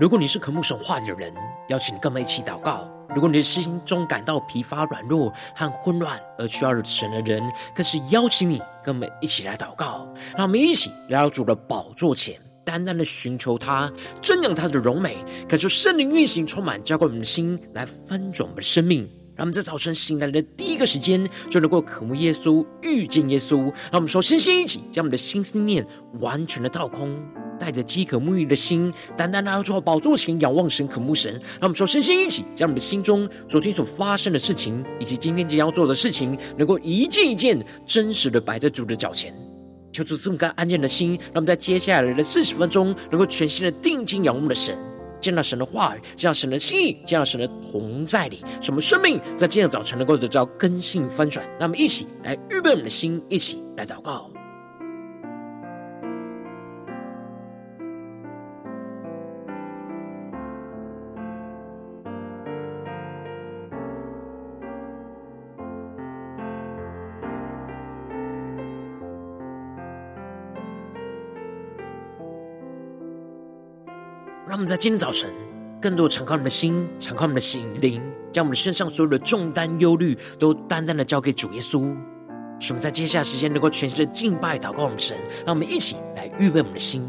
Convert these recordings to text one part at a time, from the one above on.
如果你是渴慕神话的人，邀请你跟我们一起祷告；如果你的心中感到疲乏、软弱和混乱而需要神的人，更是邀请你跟我们一起来祷告。让我们一起来到主的宝座前，单单的寻求他，瞻仰他的荣美，感受圣灵运行充满，浇灌我们的心，来翻转我们的生命。让我们在早晨醒来的第一个时间，就能够渴慕耶稣、遇见耶稣。让我们首先先一起将我们的心思念完全的倒空。带着饥渴沐浴的心，单单来到主的宝座前仰望神、渴慕神。让我们说，身心一起，将我们的心中昨天所发生的事情，以及今天即将要做的事情，能够一件一件真实的摆在主的脚前。求主这么干安静的心，让我们在接下来的四十分钟，能够全心的定睛仰望的神，见到神的话语，见到神的心意，见到神的同在里，什么生命在今天早晨能够得到更新翻转。让我们一起来预备我们的心，一起来祷告。让我们在今天早晨，更多敞开我们的心，敞开我们的心灵，将我们身上所有的重担、忧虑，都单单的交给主耶稣。使我们在接下来时间能够全心的敬拜、祷告我们神。让我们一起来预备我们的心。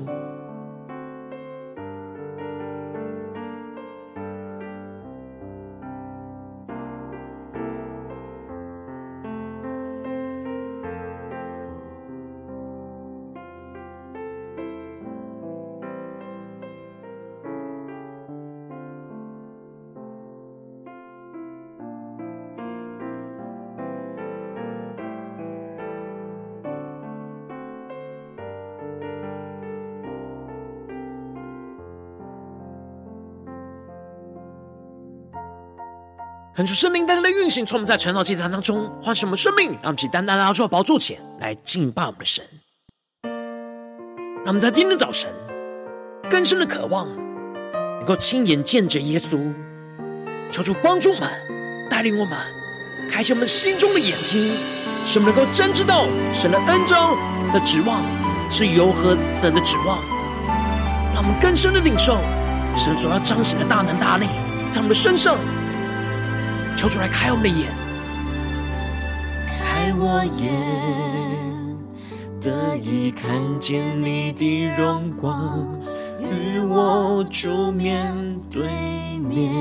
恳求圣灵单单的运行，从我们在晨祷祭坛当中唤醒我们生命，让我们起单单来到宝座前来敬拜我们的神。让我们在今天早晨更深的渴望，能够亲眼见证耶稣，求主帮助我们，带领我们，开启我们心中的眼睛，使我们能够真知道神的恩召的指望是由何等的指望。让我们更深的领受神所要彰显的大能大力在我们的身上。求主来开我们的眼，开我眼，得以看见你的荣光，与我主面对面。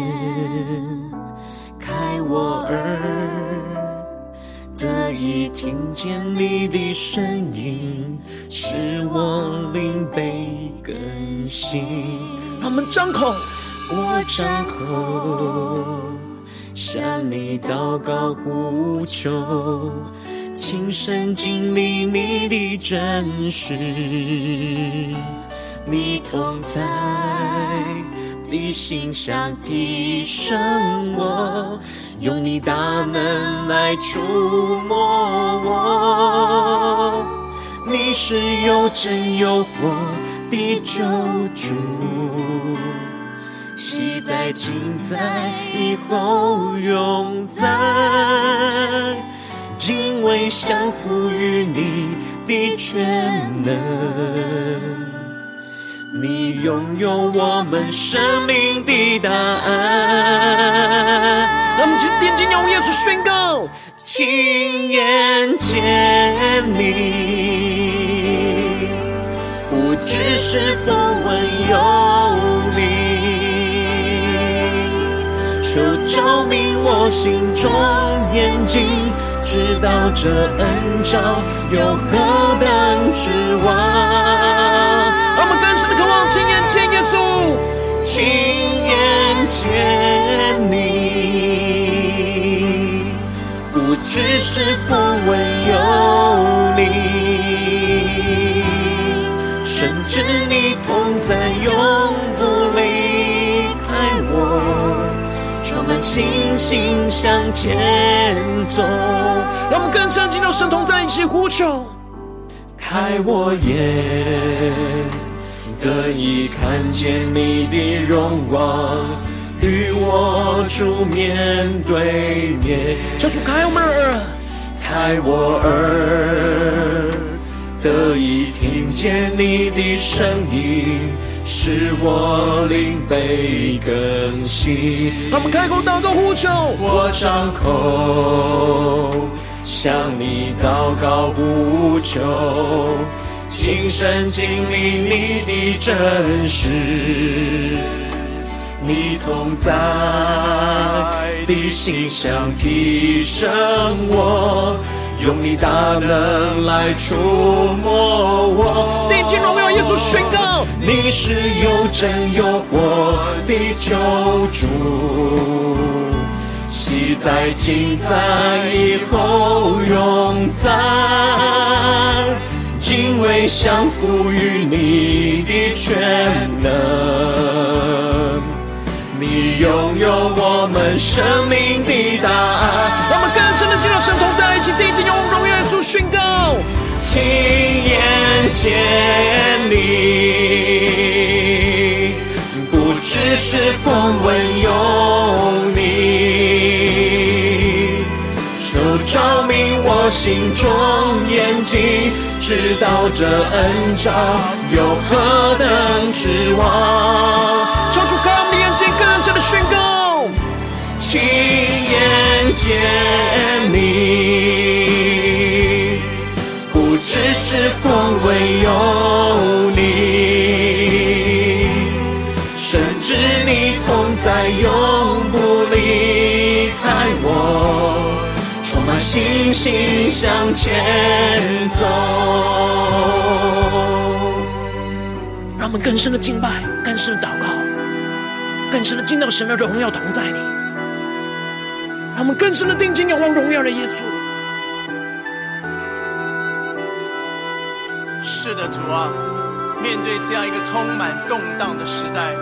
开我耳，得以听见你的声音，使我灵被更新。让我们张口，我张口。向你祷告呼求，亲身经历你的真实，你同在的形象提升我，用你大能来触摸我，你是有真有活的救主。昔在、今在、以后永在，敬畏降服于你的全能，你拥有我们生命的答案。让我们今天经用耶稣宣告，亲眼见你，不只是风闻有求照明我心中眼睛，知道这恩召有何等指望。让我们更深的渴望亲眼见耶稣，亲眼见你，不只是风闻有你，深知你同在永不充满信心向前走，让我们更深进入神同在一起呼求，开我眼，得以看见你的荣光，与我主面对面。求主开我们耳，开我耳，得以听见你的声音。使我灵被更新。让我们开口祷告呼求，我张口向你祷告呼求，亲身经历你的真实，你同在的馨香提升我。用你大能来触摸我，定睛荣耀耶稣宣告，你是有真有活的救主，昔在今在以后永在，敬畏降服于你的全能，拥有我们生命的答案。让我们更深的进入神同在一起，定睛用荣耀耶稣宣告，亲眼见你，不只是风闻有你，求照明我心中眼睛，知道这恩召有何等指望。抽出看我们的眼睛，更深的宣告，亲眼见你，不只是风唯有你，深知你同在，永不离开我，充满信心向前走。让我们更深的敬拜，更深的祷告，更深的进到神的荣耀同在里。让我们更深的定睛仰望荣耀的耶稣。是的，主啊，面对这样一个充满动荡的时代，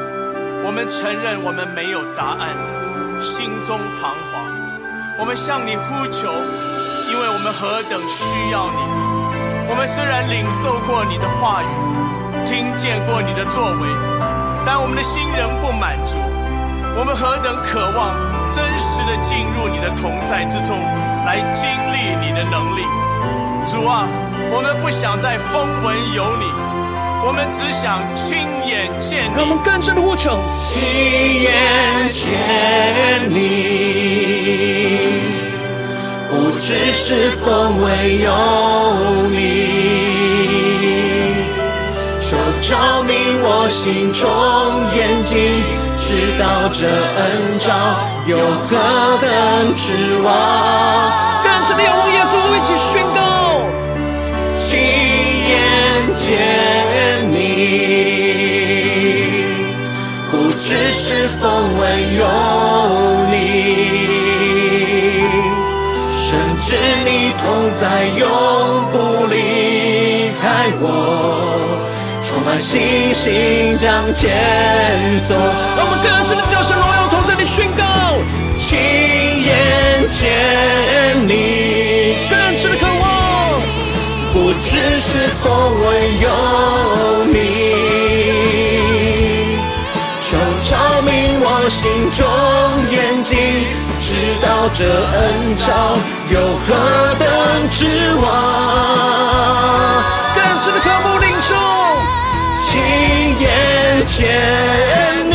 我们承认我们没有答案，心中彷徨。我们向你呼求，因为我们何等需要你。我们虽然领受过你的话语，听见过你的作为，但我们的心仍不满足。我们何等渴望真实的进入你的同在之中，来经历你的能力。主啊，我们不想再风闻有你，我们只想亲眼见你。让我们更深的呼求，亲眼见你，不只是风闻有你，照明我心中眼睛，知道这恩召有何等指望。更深的仰望耶稣，一起宣告，亲眼见你，不只是风闻有你，深知你同在，永不离开我，满信心向前走。让我们更深的叫声荣耀同在，你宣告，亲眼见你，更深的渴望，不只是风闻有你，求照明我心中眼睛，知道这恩召有何等指望。更深的渴慕领受，亲眼见你。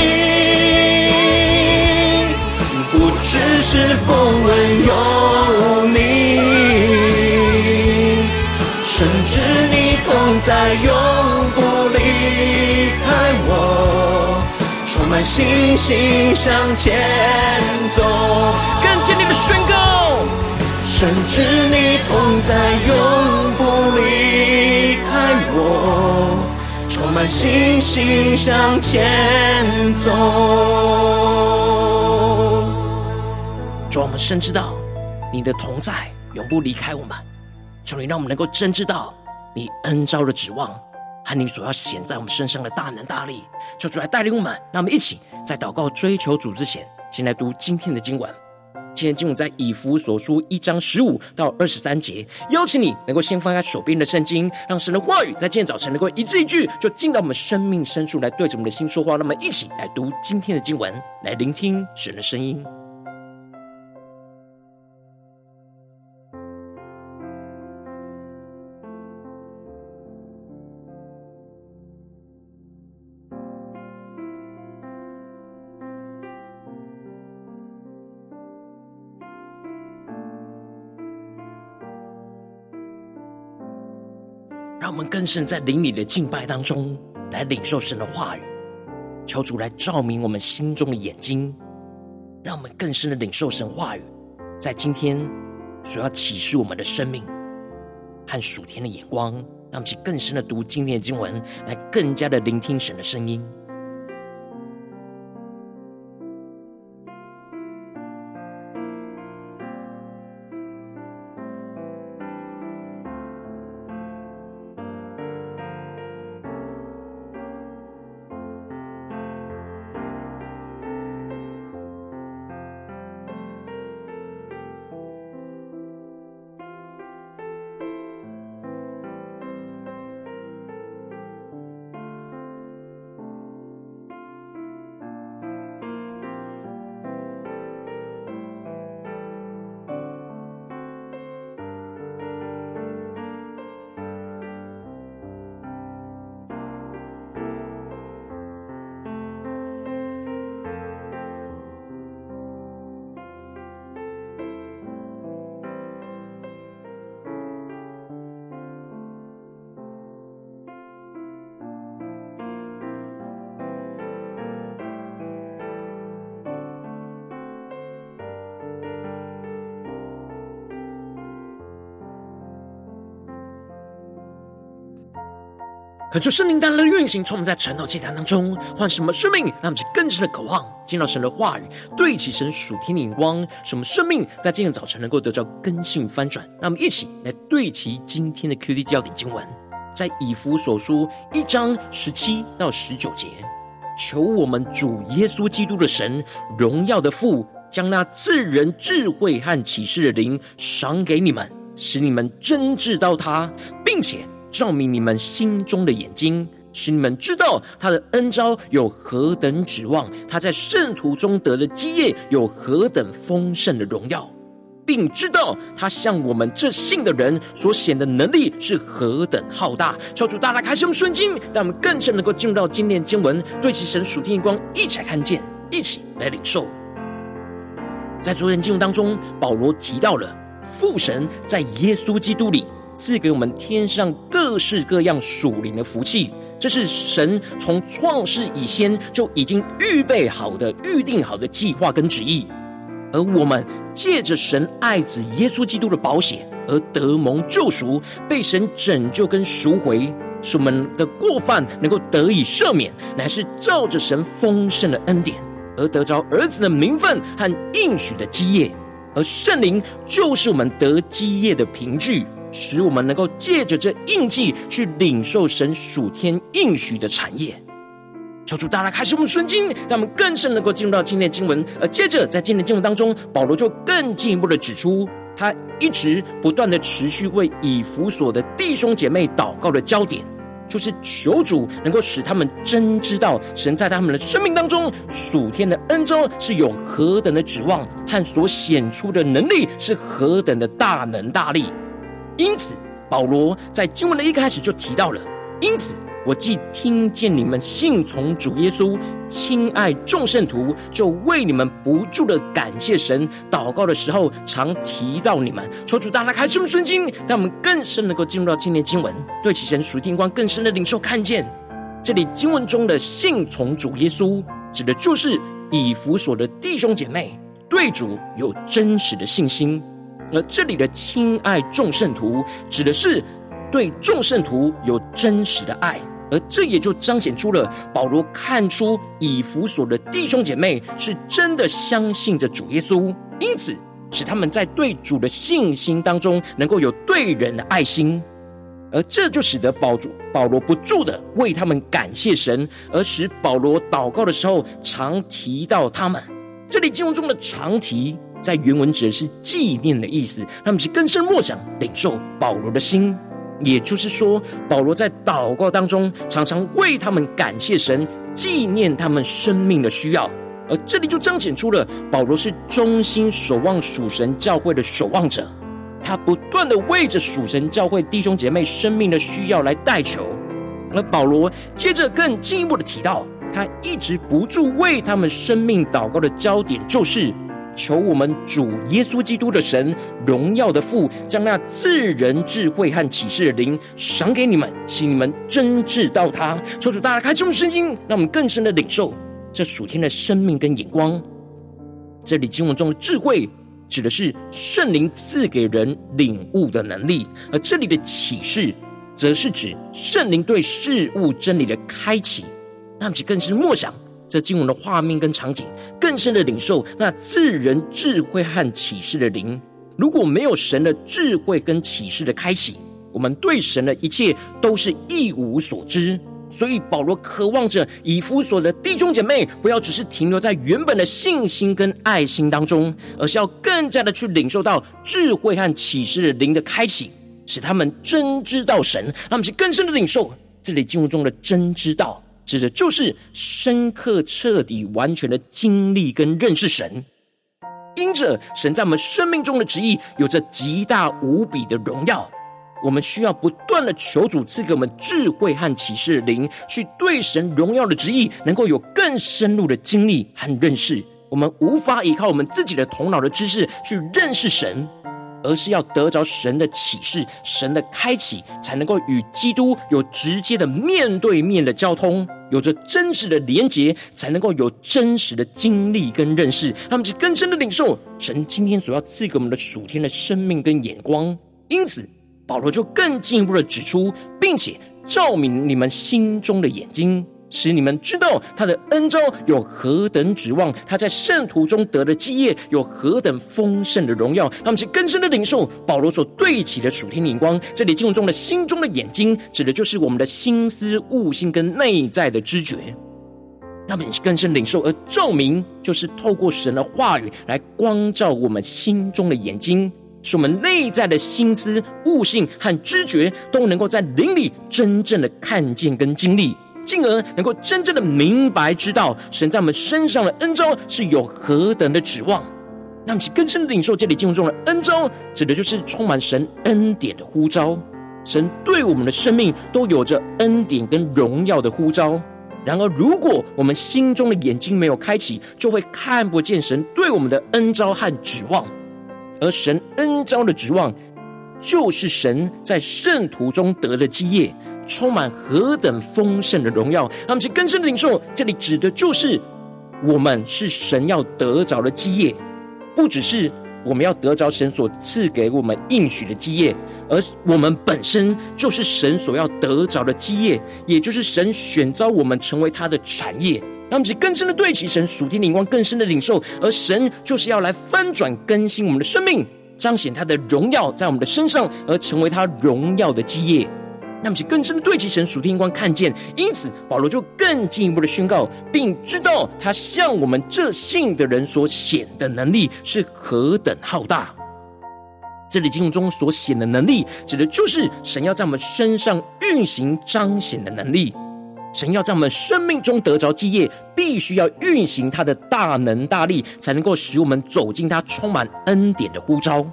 不只是风闻有你，甚至你同在，永不离开我，充满信心向前走。更坚定的宣告，甚至你同在，永不离开我，满信心向前走。主，我们深知道你的同在永不离开我们，求你让我们能够真知道你恩召的指望和你所要显在我们身上的大能大力。求主来带领我们，让我们一起在祷告追求主之前，先来读今天的经文。今天经文在以弗所书一章十五到二十三节。邀请你能够先翻开手边的圣经，让神的话语在今天早晨能够一字一句就进到我们生命深处来对着我们的心说话。那么一起来读今天的经文，来聆听神的声音。更深在灵里的敬拜当中来领受神的话语，求主来照明我们心中的眼睛，让我们更深的领受神话语，在今天所要启示我们的生命和属天的眼光，让其更深的读今天的经文，来更加的聆听神的声音。可就圣灵大能的运行，充满在晨祷祭坛当中，换什么生命，让我们更深的渴望，见到神的话语，对齐神属天的眼光，什么生命在今天早晨能够得到根性翻转。让我们一起来对齐今天的 QD 焦点经文，在以弗所书一章十七到十九节，求我们主耶稣基督的神，荣耀的父，将那自人智慧和启示的灵赏给你们，使你们真知道他，并且。照明你们心中的眼睛，使你们知道他的恩召有何等指望，他在圣徒中得的基业有何等丰盛的荣耀，并知道他向我们这信的人所显的能力是何等浩大。求主大大开示我们瞬间，让我们更深能够进入到今天经文，对其神属天光一起来看见，一起来领受。在昨天经文当中，保罗提到了父神在耶稣基督里。赐给我们天上各式各样属灵的福气，这是神从创世以先就已经预备好的、预定好的计划跟旨意。而我们借着神爱子耶稣基督的保险而得蒙救赎，被神拯救跟赎回，使我们的过犯能够得以赦免，乃是照着神丰盛的恩典而得着儿子的名分和应许的基业。而圣灵就是我们得基业的凭据。使我们能够借着这印记去领受神属天应许的产业。求主大大开始我们的心，让我们更深能够进入到今天的经文。而接着在今天的经文当中，保罗就更进一步的指出，他一直不断的持续为以弗所的弟兄姐妹祷告的焦点，就是求主能够使他们真知道神在他们的生命当中属天的恩召是有何等的指望，和所显出的能力是何等的大能大力。因此，保罗在经文的一开始就提到了。因此，我既听见你们信从主耶稣，亲爱众圣徒，就为你们不住的感谢神。祷告的时候，常提到你们。求主大大开示我们的心，让我们更深能够进入到今天经文，对其神属天光更深的领受看见。这里经文中的信从主耶稣，指的就是以弗所的弟兄姐妹对主有真实的信心。而这里的亲爱众圣徒，指的是对众圣徒有真实的爱，而这也就彰显出了保罗看出以弗所的弟兄姐妹是真的相信着主耶稣，因此使他们在对主的信心当中能够有对人的爱心，而这就使得保主保罗不住的为他们感谢神，而使保罗祷告的时候常提到他们。这里经文中的常提。在原文指的是纪念的意思，他们是更深默想领受保罗的心，也就是说，保罗在祷告当中常常为他们感谢神，纪念他们生命的需要，而这里就彰显出了保罗是忠心守望属神教会的守望者，他不断的为着属神教会弟兄姐妹生命的需要来代求，而保罗接着更进一步的提到，他一直不住为他们生命祷告的焦点就是。求我们主耶稣基督的神，荣耀的父，将那自人智慧和启示的灵赏给你们，请你们真挚到他。求主大家开启我们圣经，让我们更深的领受这属天的生命跟眼光。这里经文中的智慧，指的是圣灵赐给人领悟的能力，而这里的启示，则是指圣灵对事物真理的开启。让其更深默想这经文的画面跟场景，更深的领受那自人智慧和启示的灵。如果没有神的智慧跟启示的开启，我们对神的一切都是一无所知。所以保罗渴望着以弗所的弟兄姐妹，不要只是停留在原本的信心跟爱心当中，而是要更加的去领受到智慧和启示的灵的开启，使他们真知道神，他们是更深的领受。这里经文中的真知道，指的就是深刻、彻底、完全的经历跟认识神。因着神在我们生命中的旨意，有着极大无比的荣耀。我们需要不断的求主赐给我们智慧和启示灵，去对神荣耀的旨意能够有更深入的经历和认识。我们无法依靠我们自己的头脑的知识去认识神，而是要得着神的启示、神的开启，才能够与基督有直接的面对面的交通，有着真实的连结，才能够有真实的经历跟认识。他们是更深的领受神今天所要赐给我们的属天的生命跟眼光。因此。保罗就更进一步的指出，并且照明你们心中的眼睛，使你们知道他的恩召有何等指望，他在圣徒中得的基业有何等丰盛的荣耀。他们是更深的领受保罗所对齐的属天眼光。这里经文中的心中的眼睛，指的就是我们的心思、悟性跟内在的知觉。他们是更深领受，而照明就是透过神的话语来光照我们心中的眼睛。使我们内在的心思、悟性和知觉都能够在灵里真正的看见跟经历，进而能够真正的明白知道神在我们身上的恩召是有何等的指望。让其更深的领受这里经文中的恩召，指的就是充满神恩典的呼召。神对我们的生命都有着恩典跟荣耀的呼召。然而，如果我们心中的眼睛没有开启，就会看不见神对我们的恩召和指望。而神恩召的指望，就是神在圣徒中得的基业，充满何等丰盛的荣耀。他们去更深的领受，这里指的就是我们是神要得着的基业，不只是我们要得着神所赐给我们应许的基业，而我们本身就是神所要得着的基业，也就是神选召我们成为他的产业。让我们更深的对齐神属天灵光，更深的领受，而神就是要来翻转更新我们的生命，彰显他的荣耀在我们的身上，而成为他荣耀的基业。让我们更深的对齐神属天光，看见。因此，保罗就更进一步的宣告，并知道他向我们这信的人所显的能力是何等浩大。这里经文中所显的能力，指的就是神要在我们身上运行彰显的能力。神要在我们生命中得着基业，必须要运行他的大能大力，才能够使我们走进他充满恩典的呼召。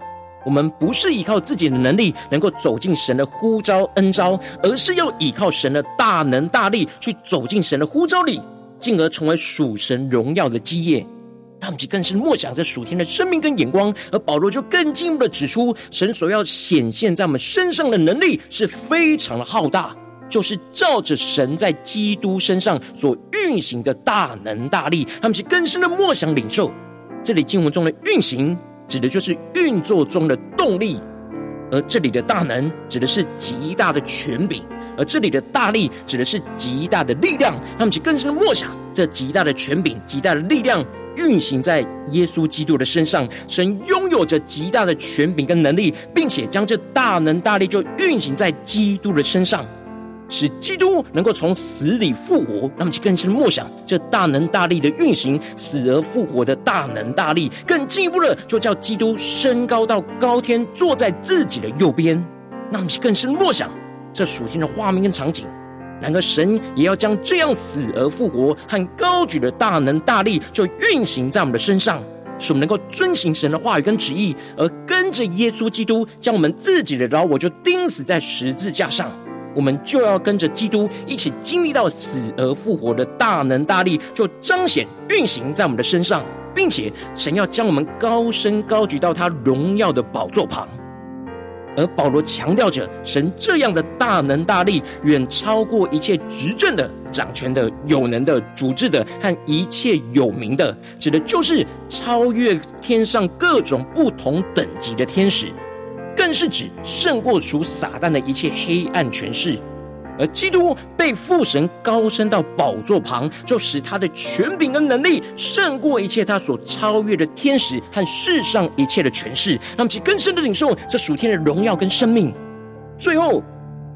我们不是依靠自己的能力能够走进神的呼召恩召，而是要依靠神的大能大力去走进神的呼召里，进而成为属神荣耀的基业。他们就更是默想着属天的生命跟眼光，而保罗就更进一步的指出，神所要显现在我们身上的能力是非常的浩大。就是照着神在基督身上所运行的大能大力，他们是更深的默想领受。这里经文中的运行，指的就是运作中的动力；而这里的大能，指的是极大的权柄；而这里的大力，指的是极大的力量。他们是更深的默想，这极大的权柄、极大的力量运行在耶稣基督的身上。神拥有着极大的权柄跟能力，并且将这大能大力就运行在基督的身上。使基督能够从死里复活，那么就更深默想这大能大力的运行，死而复活的大能大力，更进一步的就叫基督升高到高天，坐在自己的右边。那么就更深默想这属天的画面跟场景。然而神也要将这样死而复活和高举的大能大力，就运行在我们的身上，使我们能够遵行神的话语跟旨意，而跟着耶稣基督，将我们自己的老我就钉死在十字架上。我们就要跟着基督一起经历到死而复活的大能大力，就彰显运行在我们的身上，并且神要将我们高升高举到他荣耀的宝座旁。而保罗强调着，神这样的大能大力，远超过一切执政的、掌权的、有能的、主治的和一切有名的，指的就是超越天上各种不同等级的天使，更是指胜过属撒旦的一切黑暗权势。而基督被父神高升到宝座旁，就使他的权柄跟能力胜过一切他所超越的天使和世上一切的权势，那么其更深的领受这属天的荣耀跟生命。最后，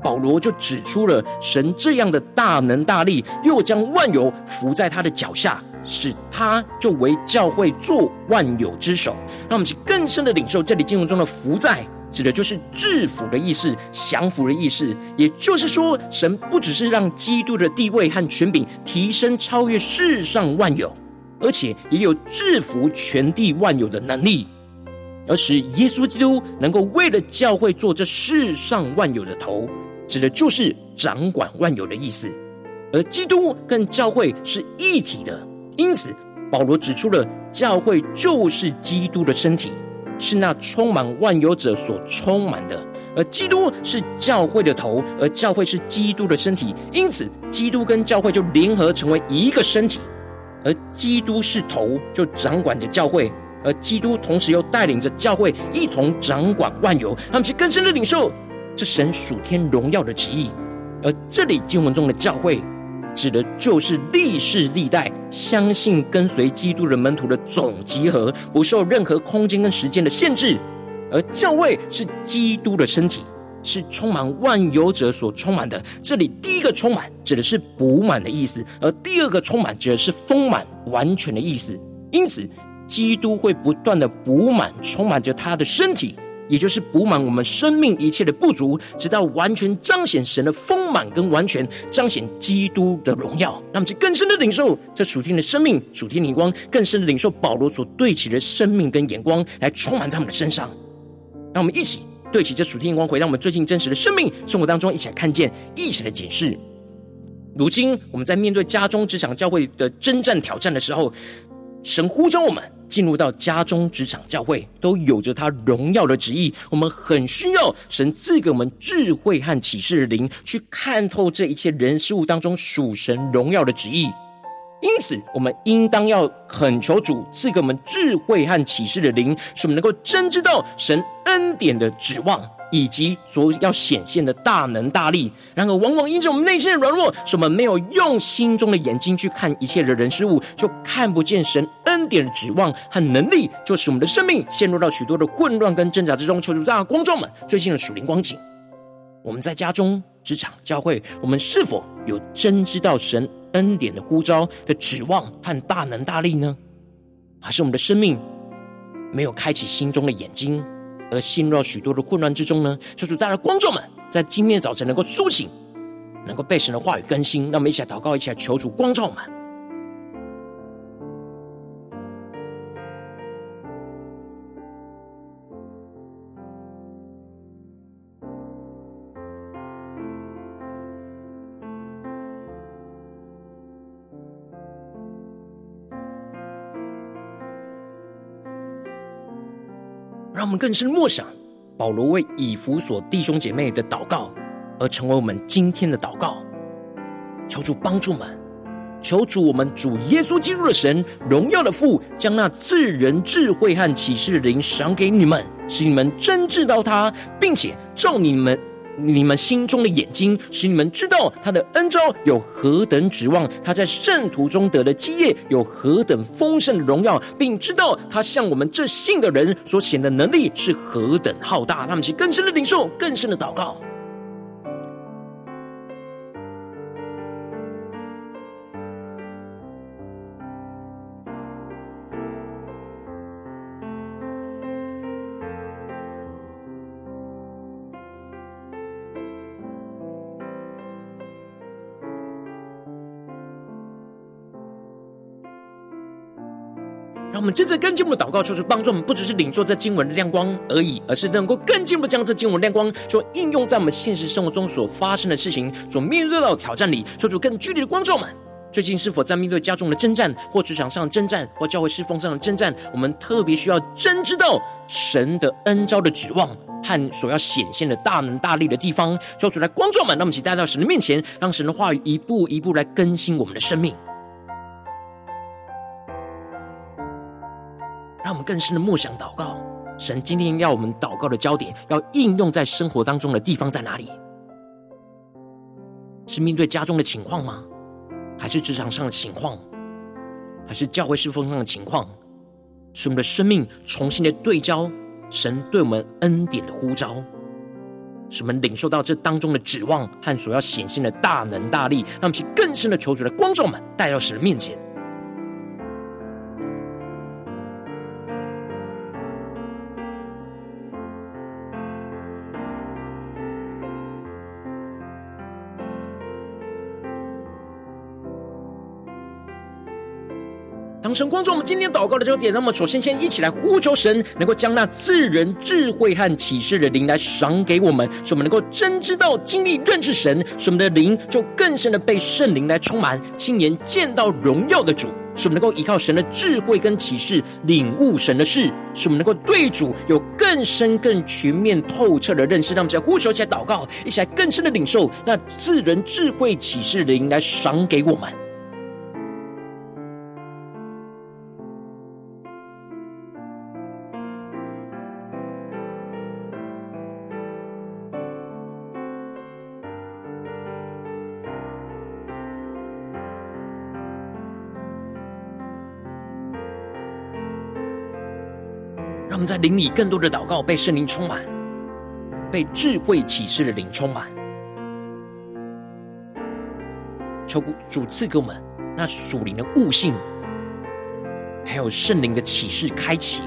保罗就指出了神这样的大能大力，又将万有伏在他的脚下，使他就为教会做万有之首。让我们其更深的领受这里经文中的伏在。指的就是制服的意思，降服的意思。也就是说，神不只是让基督的地位和权柄提升超越世上万有，而且也有制服全地万有的能力，而使耶稣基督能够为了教会做这世上万有的头，指的就是掌管万有的意思。而基督跟教会是一体的，因此保罗指出了教会就是基督的身体。是那充满万有者所充满的，而基督是教会的头，而教会是基督的身体，因此基督跟教会就联合成为一个身体。而基督是头，就掌管着教会，而基督同时又带领着教会一同掌管万有，他们其更深的领受这神属天荣耀的旨意。而这里经文中的教会。指的就是历世历代相信跟随基督的门徒的总集合，不受任何空间跟时间的限制。而教会是基督的身体，是充满万有者所充满的。这里第一个充满指的是补满的意思，而第二个充满指的是丰满完全的意思。因此，基督会不断的补满，充满着他的身体。也就是补满我们生命一切的不足，直到完全彰显神的丰满跟完全，彰显基督的荣耀。让我们更深的领受这属天的生命、属天的光，更深的领受保罗所对齐的生命跟眼光，来充满在我们的身上。让我们一起对齐这属天的光，回到我们最近真实的生命生活当中，一起来看见，一起来解释。如今我们在面对家中、职场、教会的征战挑战的时候，神呼召我们。进入到家中、职场、教会，都有着他荣耀的旨意。我们很需要神赐给我们智慧和启示的灵，去看透这一切人事物当中属神荣耀的旨意。因此，我们应当要恳求主赐给我们智慧和启示的灵，使我们能够真知道神恩典的指望。以及所要显现的大能大力，然而往往因着我们内心的软弱，使我们没有用心中的眼睛去看一切的人事物，就看不见神恩典的指望和能力，就使我们的生命陷入到许多的混乱跟挣扎之中。求主让观众们最近的属灵光景，我们在家中、职场、教会，我们是否有真知道神恩典的呼召的指望和大能大力呢？还是我们的生命没有开启心中的眼睛？而陷入到许多的混乱之中呢？求主带来观众们在今天的早晨能够苏醒，能够被神的话语更新。让我们一起来祷告，一起来求主光照们。他们更是默想保罗为以弗所弟兄姐妹的祷告，而成为我们今天的祷告。求主帮助们，求主我们主耶稣基督的神荣耀的父，将那至人智慧和启示的灵赏给你们，使你们真知道他，并且照你们。你们心中的眼睛，使你们知道他的恩召有何等指望；他在圣徒中得的基业有何等丰盛的荣耀，并知道他向我们这信的人所显的能力是何等浩大。他们其更深的领受，更深的祷告。我们接着更进一步的祷告，求主帮助我们，不只是领受这经文的亮光而已，而是能够更进一步将这经文亮光，就应用在我们现实生活中所发生的事情、所面对到的挑战里，求主更具体的光照们。最近是否在面对家中的征战，或职场上的征战，或教会侍奉上的征战？我们特别需要真知道神的恩招的指望和所要显现的大能大力的地方，求主来光照们，让我们一起带到神的面前，让神的话语一步一步来更新我们的生命，让我们更深的默想祷告。神今天要我们祷告的焦点，要应用在生活当中的地方在哪里？是面对家中的情况吗？还是职场上的情况？还是教会侍奉上的情况？使我们的生命重新的对焦神对我们恩典的呼召，使我们领受到这当中的指望和所要显现的大能大力，让我们去更深的求主的光照们带到神的面前。神光照我们今天祷告的这个点，那么首先先一起来呼求神，能够将那自人智慧和启示的灵来赏给我们，使我们能够真知道、经历、认识神，使我们的灵就更深的被圣灵来充满，亲眼见到荣耀的主，使我们能够依靠神的智慧跟启示，领悟神的事，使我们能够对主有更深、更全面、透彻的认识。让我们在呼求起来祷告，一起来更深的领受那自人智慧启示的灵来赏给我们。在灵里更多的祷告，被圣灵充满，被智慧启示的灵充满。求主赐给我们那属灵的悟性，还有圣灵的启示开启，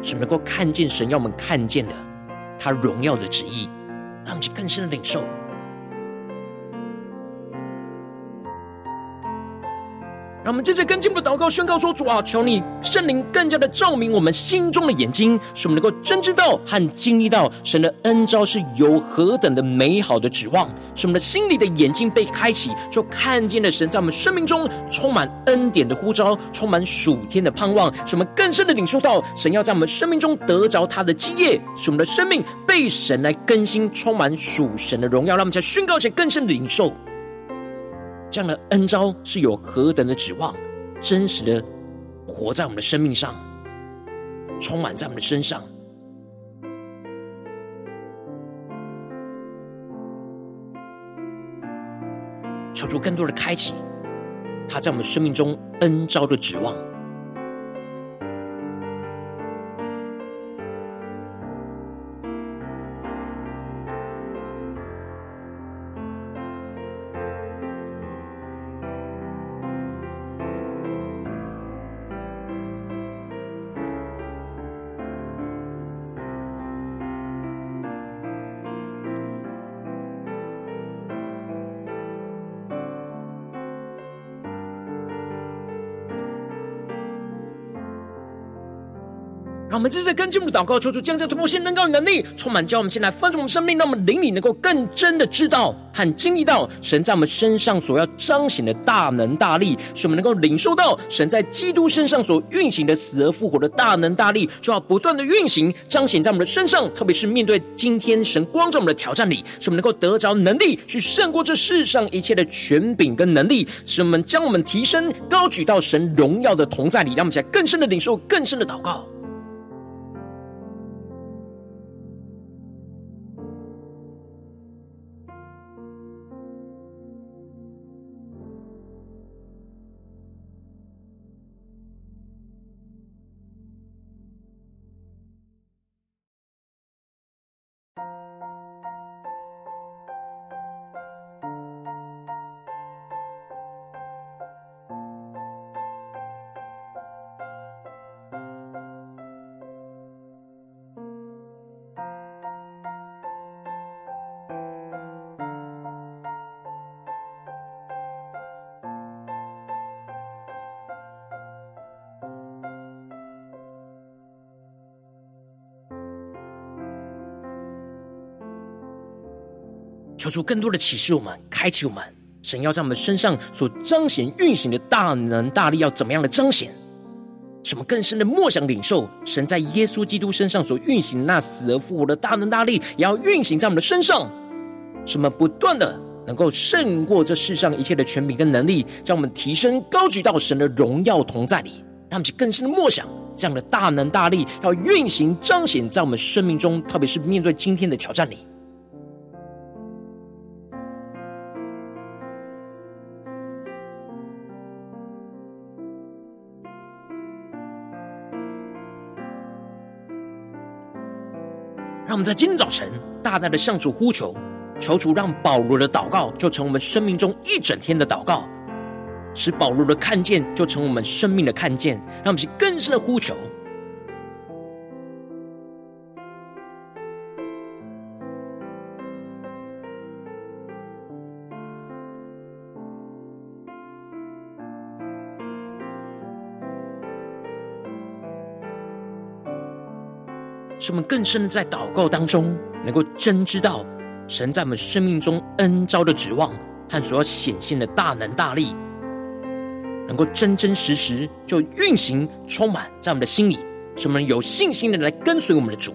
使能够看见神要我们看见的他荣耀的旨意，让我们去更深的领受。让我们接着跟进步的祷告，宣告说：“主啊，求你圣灵更加的照明我们心中的眼睛，使我们能够真知道和经历到神的恩召是有何等的美好的指望，使我们的心里的眼睛被开启，就看见了神在我们生命中充满恩典的呼召，充满属天的盼望，使我们更深的领受到神要在我们生命中得着他的基业，使我们的生命被神来更新，充满属神的荣耀。让我们在宣告前更深的领受。”这样的恩招是有何等的指望，真实的活在我们的生命上，充满在我们的身上，求主更多的开启，他在我们生命中恩招的指望。让我们这次跟进步祷告，求主将这突破性能高能力充满，叫我们先来翻转我们生命，让我们灵里能够更真的知道和经历到神在我们身上所要彰显的大能大力，使我们能够领受到神在基督身上所运行的死而复活的大能大力，就要不断的运行彰显在我们的身上。特别是面对今天神光照我们的挑战里，使我们能够得着能力去胜过这世上一切的权柄跟能力，使我们将我们提升高举到神荣耀的同在里，让我们在更深的领受，更深的祷告。求出更多的启示，我们开启我们，神要在我们身上所彰显运行的大能大力，要怎么样的彰显？什么更深的默想领受？神在耶稣基督身上所运行那死而复活的大能大力，也要运行在我们的身上。什么不断的能够胜过这世上一切的权柄跟能力，将我们提升高举到神的荣耀同在里，让我们去更深的默想这样的大能大力要运行彰显在我们生命中，特别是面对今天的挑战里。在今天早晨大大的向主呼求，求主让保罗的祷告就成我们生命中一整天的祷告，使保罗的看见就成我们生命的看见，让我们去更深的呼求。使我们更深的在祷告当中，能够真知道神在我们生命中恩招的指望和所要显现的大能大力，能够真真实实就运行充满在我们的心里，使我们有信心的来跟随我们的主。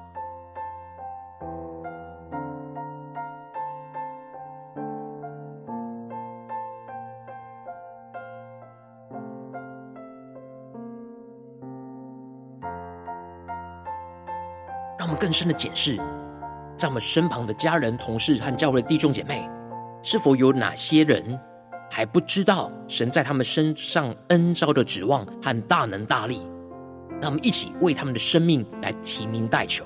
更深的检视，在我们身旁的家人、同事和教会的弟兄姐妹，是否有哪些人还不知道神在他们身上恩招的指望和大能大力？让我们一起为他们的生命来提名代求。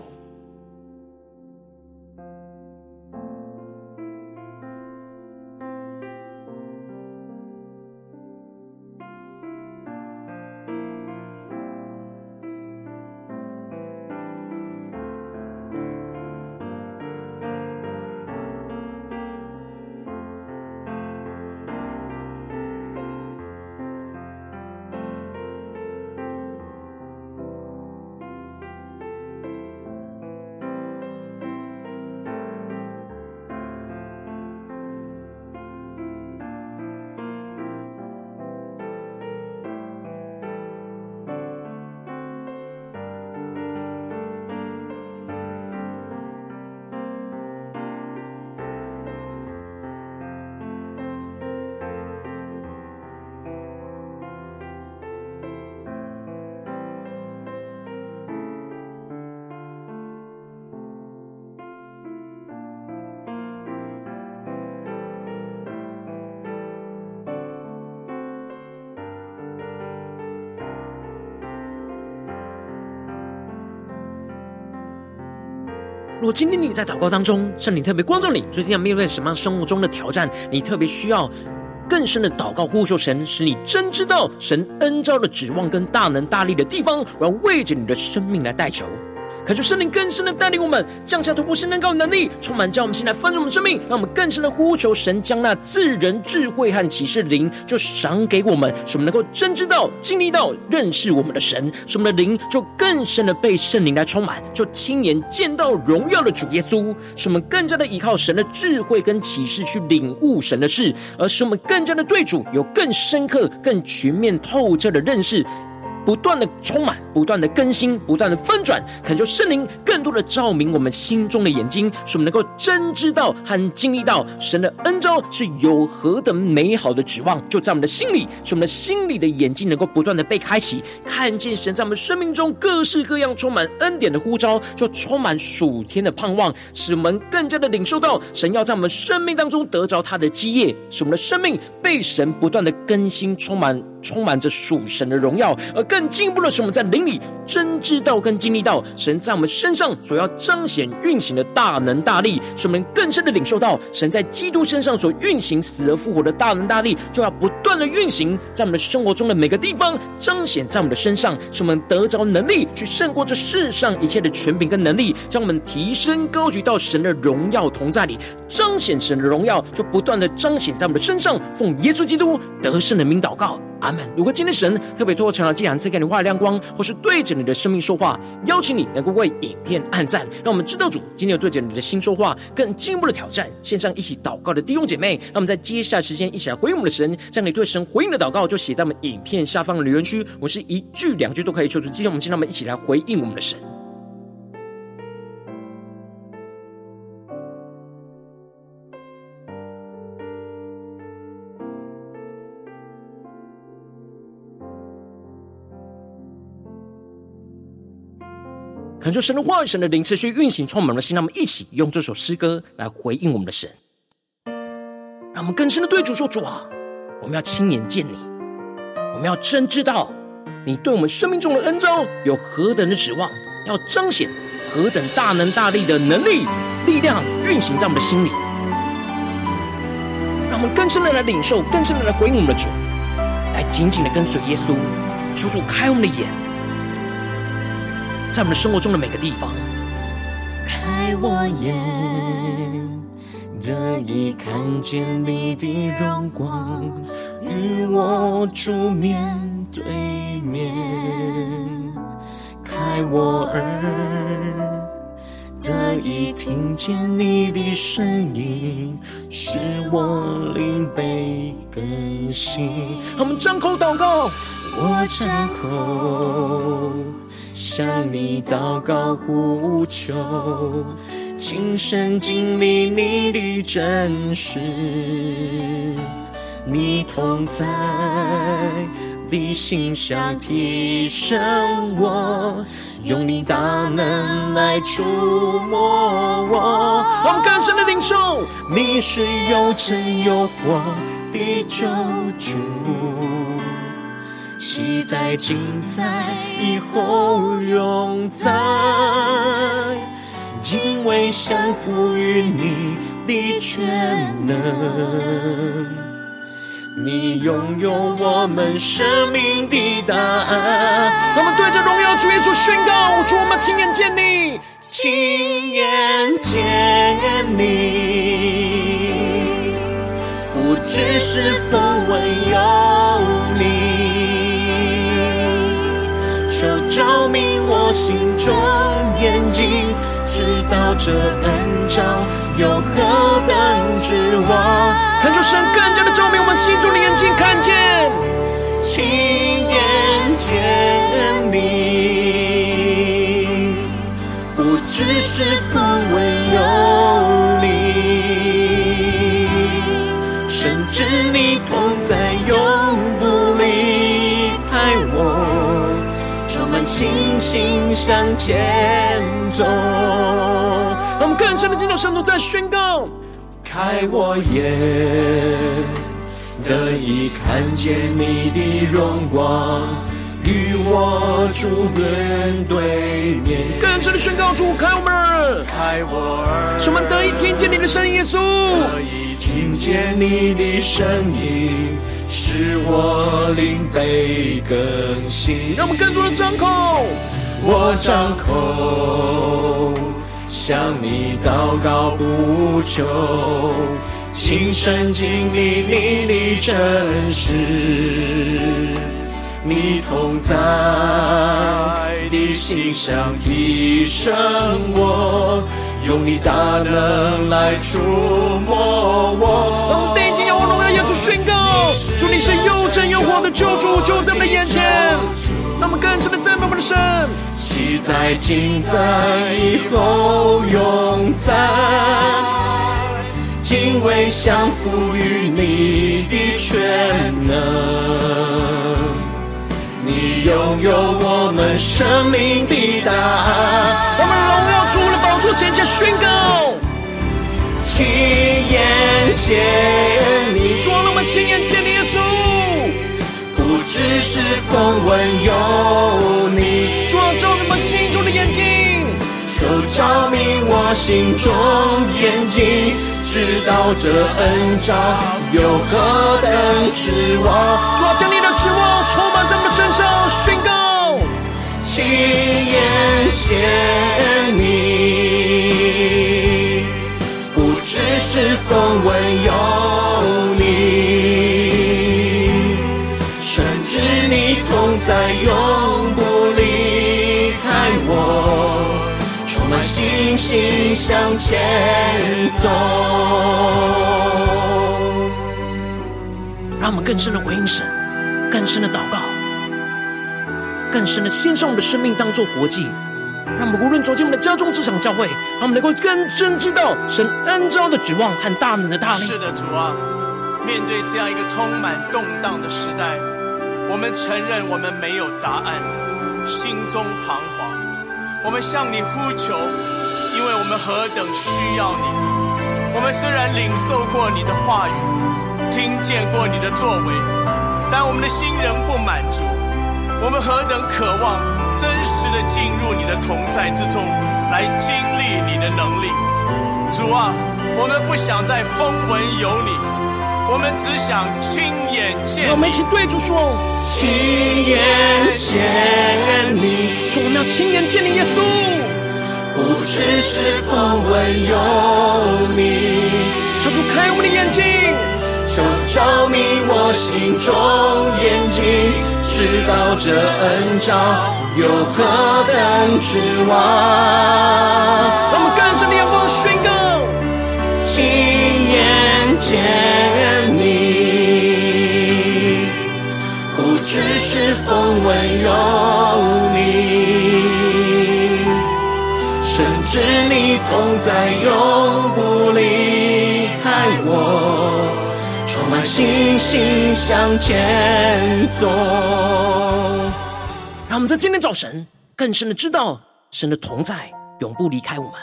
若今天你在祷告当中，圣灵特别光照你，最近要面对什么生活中的挑战？你特别需要更深的祷告呼求神，使你真知道神恩召的指望跟大能大力的地方。我要为着你的生命来代求。恳求圣灵更深的带领我们，降下突破性能高的能力，充满叫我们心来丰盛我们生命，让我们更深的呼求神，将那自人智慧和启示灵就赏给我们，使我们能够真知道、经历到、认识我们的神，使我们的灵就更深的被圣灵来充满，就亲眼见到荣耀的主耶稣，使我们更加的依靠神的智慧跟启示去领悟神的事，而使我们更加的对主有更深刻、更全面、透彻的认识。不断的充满，不断的更新，不断的翻转，恳求圣灵更多的照明我们心中的眼睛，使我们能够真知道和经历到神的恩召是有何等美好的指望，就在我们的心里，使我们的心里的眼睛能够不断的被开启，看见神在我们生命中各式各样充满恩典的呼召，就充满属天的盼望，使我们更加的领受到神要在我们生命当中得着他的基业，使我们的生命被神不断的更新，充满充满着属神的荣耀，而更。更进步的使我们在灵里真知道跟经历到神在我们身上所要彰显运行的大能大力，使我们更深的领受到神在基督身上所运行死而复活的大能大力，就要不断的运行在我们的生活中的每个地方，彰显在我们的身上，使我们得着能力去胜过这世上一切的权柄跟能力，将我们提升高举到神的荣耀同在里，彰显神的荣耀，就不断的彰显在我们的身上。奉耶稣基督得胜的名祷告。阿门。如果今天神特别透过成了这两次给你画亮光，或是对着你的生命说话，邀请你能够为影片按赞，让我们知道主今天有对着你的心说话，更进一步的挑战。线上一起祷告的弟兄姐妹，让我们在接下来时间一起来回应我们的神。将你对神回应的祷告就写在我们影片下方的留言区，我是一句两句都可以求助。今天我们先让我们一起来回应我们的神。恳求神的话语、神的灵持续运行，充满了心。让我们一起用这首诗歌来回应我们的神，让我们更深的对主说：“主啊，我们要亲眼见你，我们要真知道你对我们生命中的恩召有何等的指望，要彰显何等大能大力的能力、力量运行在我们的心里。让我们更深的来领受，更深的来回应我们的主，来紧紧的跟随耶稣，求主开我们的眼。”在我们生活中的每个地方，开我眼，得以看见你的荣光，与我主面对面。开我耳，得以听见你的声音，使我灵被更新。我们张口祷告，我张口。向你祷告呼求，亲身经历你的真实，你同在的心下提升我，用你大能来触摸我。我们更深的领受，你是有真有活的救主。昔在、今在、以后永在，敬畏降服于你的全能。你拥有我们生命的答案。我们对着荣耀主耶稣宣告：主，我们亲眼见你，亲眼见你，不只是风闻有你。照明我心中眼睛，知道这恩召有何等指望。恳求神更加的照明我们心中的眼睛，看见，亲眼见你，不只是风闻有你，甚至你轻轻向前走，我们更深的进入圣徒，在宣告：开我眼，得以看见你的荣光，与我主面对面。更深的宣告：主开我们，开我耳，使我们得以听见你的声音，耶稣，得以听见你的声音。使我灵被更新，让我们更多的张口，我张口向你祷告不求，亲身经历你的真实，你同在的心上提升我，用你大能来触摸我。我们荣耀耶稣宣告。主，你是又真又活的救主，就在我们的眼前。让我们更深的赞美我们的神。昔在、今在、以后永在，敬畏降服于你的全能。你拥有我们生命的答案。我们荣耀主的宝座前前宣告。亲眼见你，主，让我们亲眼见你，耶稣。不只只是风闻有你。主啊，照亮我们心中的眼睛，求照明我心中眼睛，知道这恩召有何等指望。主啊，将你的指望充满在我们身上，宣告，亲眼见你。只是风闻有你，深知你同在，永不离开我，充满信心向前走。让我们更深的回应神，更深的祷告，更深的献上我们的生命，当做活祭。让我们无论走进我们的家中、职场、教会，让我们能够更深知道神恩召的指望和大能的大力。是的，主啊，面对这样一个充满动荡的时代，我们承认我们没有答案，心中彷徨。我们向你呼求，因为我们何等需要你。我们虽然领受过你的话语，听见过你的作为，但我们的心仍不满足。我们何等渴望真实的进入你的同在之中，来经历你的能力。主啊，我们不想再风闻有你，我们只想亲眼见。我们一起对主说：亲眼见你。主，我们要亲眼见你，耶稣。不只是风闻有你。求主开我们的眼睛，求照明我心中眼睛。知道这恩召有何等指望？让我们更深的仰望宣告，亲眼见你，不只是风闻有是你同在，永不离开我。充满信心向前走。让我们在今天早晨更深的知道神的同在永不离开我们，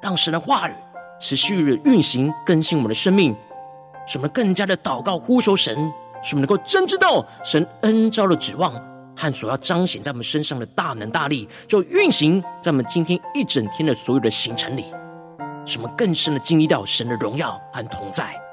让神的话语持续的运行更新我们的生命，使我们更加的祷告呼求神，使我们能够真知道神恩召的指望和所要彰显在我们身上的大能大力，就运行在我们今天一整天的所有的行程里，使我们更深的经历到神的荣耀和同在。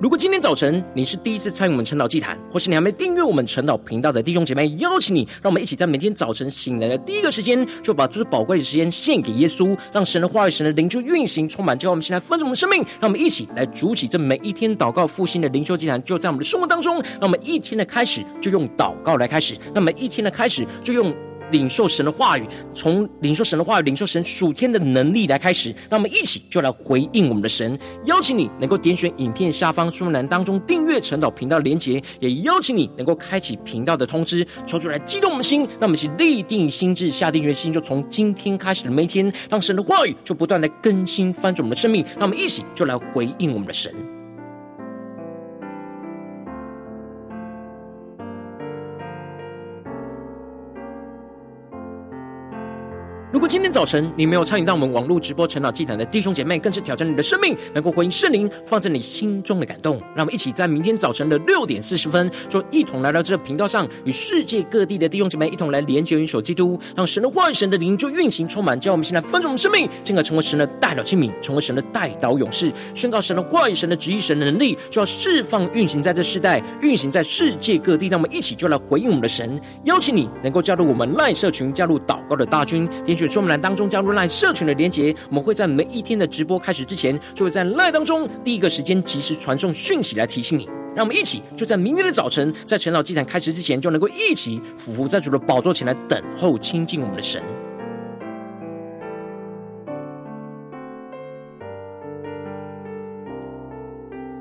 如果今天早晨你是第一次参与我们晨祷祭坛，或是你还没订阅我们晨祷频道的弟兄姐妹，邀请你，让我们一起在每天早晨醒来的第一个时间，就把这宝贵的时间献给耶稣，让神的话语、神的灵就运行充满，叫我们现在丰盛我们的生命。让我们一起来主起这每一天祷告复兴的灵修祭坛，就在我们的生活当中。让我们一天的开始就用祷告来开始，那么一天的开始就用。领受神的话语，从领受神的话语、领受神属天的能力来开始，让我们一起就来回应我们的神。邀请你能够点选影片下方说明栏当中订阅陈导频道连结，也邀请你能够开启频道的通知，抽出来激动我们的心。让我们一起立定心志，下定决心，就从今天开始的每一天，让神的话语就不断的更新翻转我们的生命。让我们一起就来回应我们的神。今天早晨你没有参与到我们网络直播晨祷祭坛的弟兄姐妹，更是挑战你的生命，能够回应圣灵放在你心中的感动。让我们一起在明天早晨的六点四十分，就一同来到这个频道上，与世界各地的弟兄姐妹一同来连接、元首基督，让神的话语、神的灵就运行充满，叫我们现在丰盛生命，进而成为神的代祷器皿，成为神的代祷勇士，宣告神的话语、神的旨意、神的能力，就要释放运行在这世代，运行在世界各地。让我们一起就来回应我们的神，邀请你能够加入我们赖社群，加入祷告的大军。点选说明栏当中加入 LINE 社群的连结，我们会在每一天的直播开始之前，就会在 LINE 当中第一个时间及时传送讯息来提醒你。让我们一起就在明天的早晨，在晨祷祭坛开始之前，就能够一起俯伏在主的宝座前来等候亲近我们的神。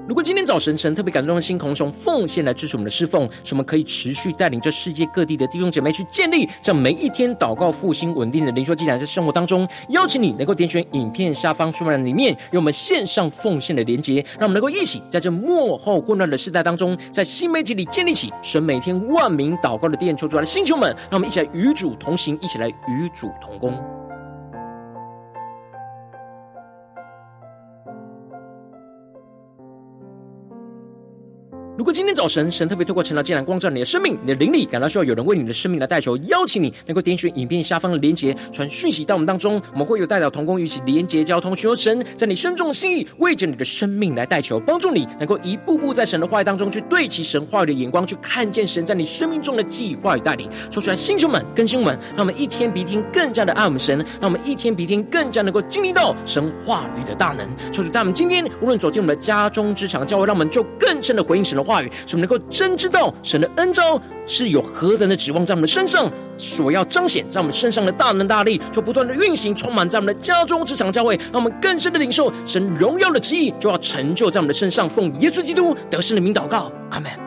如果今天早晨神特别感动的心，同时奉献来支持我们的侍奉，使我们可以持续带领这世界各地的弟兄姐妹去建立这每一天祷告复兴稳定的灵修祭坛，在生活当中，邀请你能够点选影片下方说明栏里面有我们线上奉献的连结，让我们能够一起在这幕后混乱的世代当中，在新媒体里建立起神每天万名祷告的殿，求主来的星球们，让我们一起来与主同行，一起来与主同工。如果今天早晨神特别透过晨祷祭坛光照你的生命，你的灵力感到需要有人为你的生命来代求，邀请你能够点选影片下方的连结，传讯息到我们当中，我们会有代表同工一起连结交通，寻求神在你生中的心意，为着你的生命来代求，帮助你能够一步步在神的话语当中去对齐神话语的眼光，去看见神在你生命中的计划与带领。说出来，星球们、更新们，让我们一天比一天更加的爱我们神，让我们一天比一天更加能够经历到神话语的大能。说出，在我们今天无论走进我们的家中、职场、教会，让我们就更深的回应神的话语，使我们能够真知道神的恩招是有何等的指望在我们身上，所要彰显在我们身上的大能大力，就不断的运行，充满在我们的家中、职场、教会，让我们更深的领受神荣耀的旨意，就要成就在我们的身上。奉耶稣基督得胜的名祷告，阿门。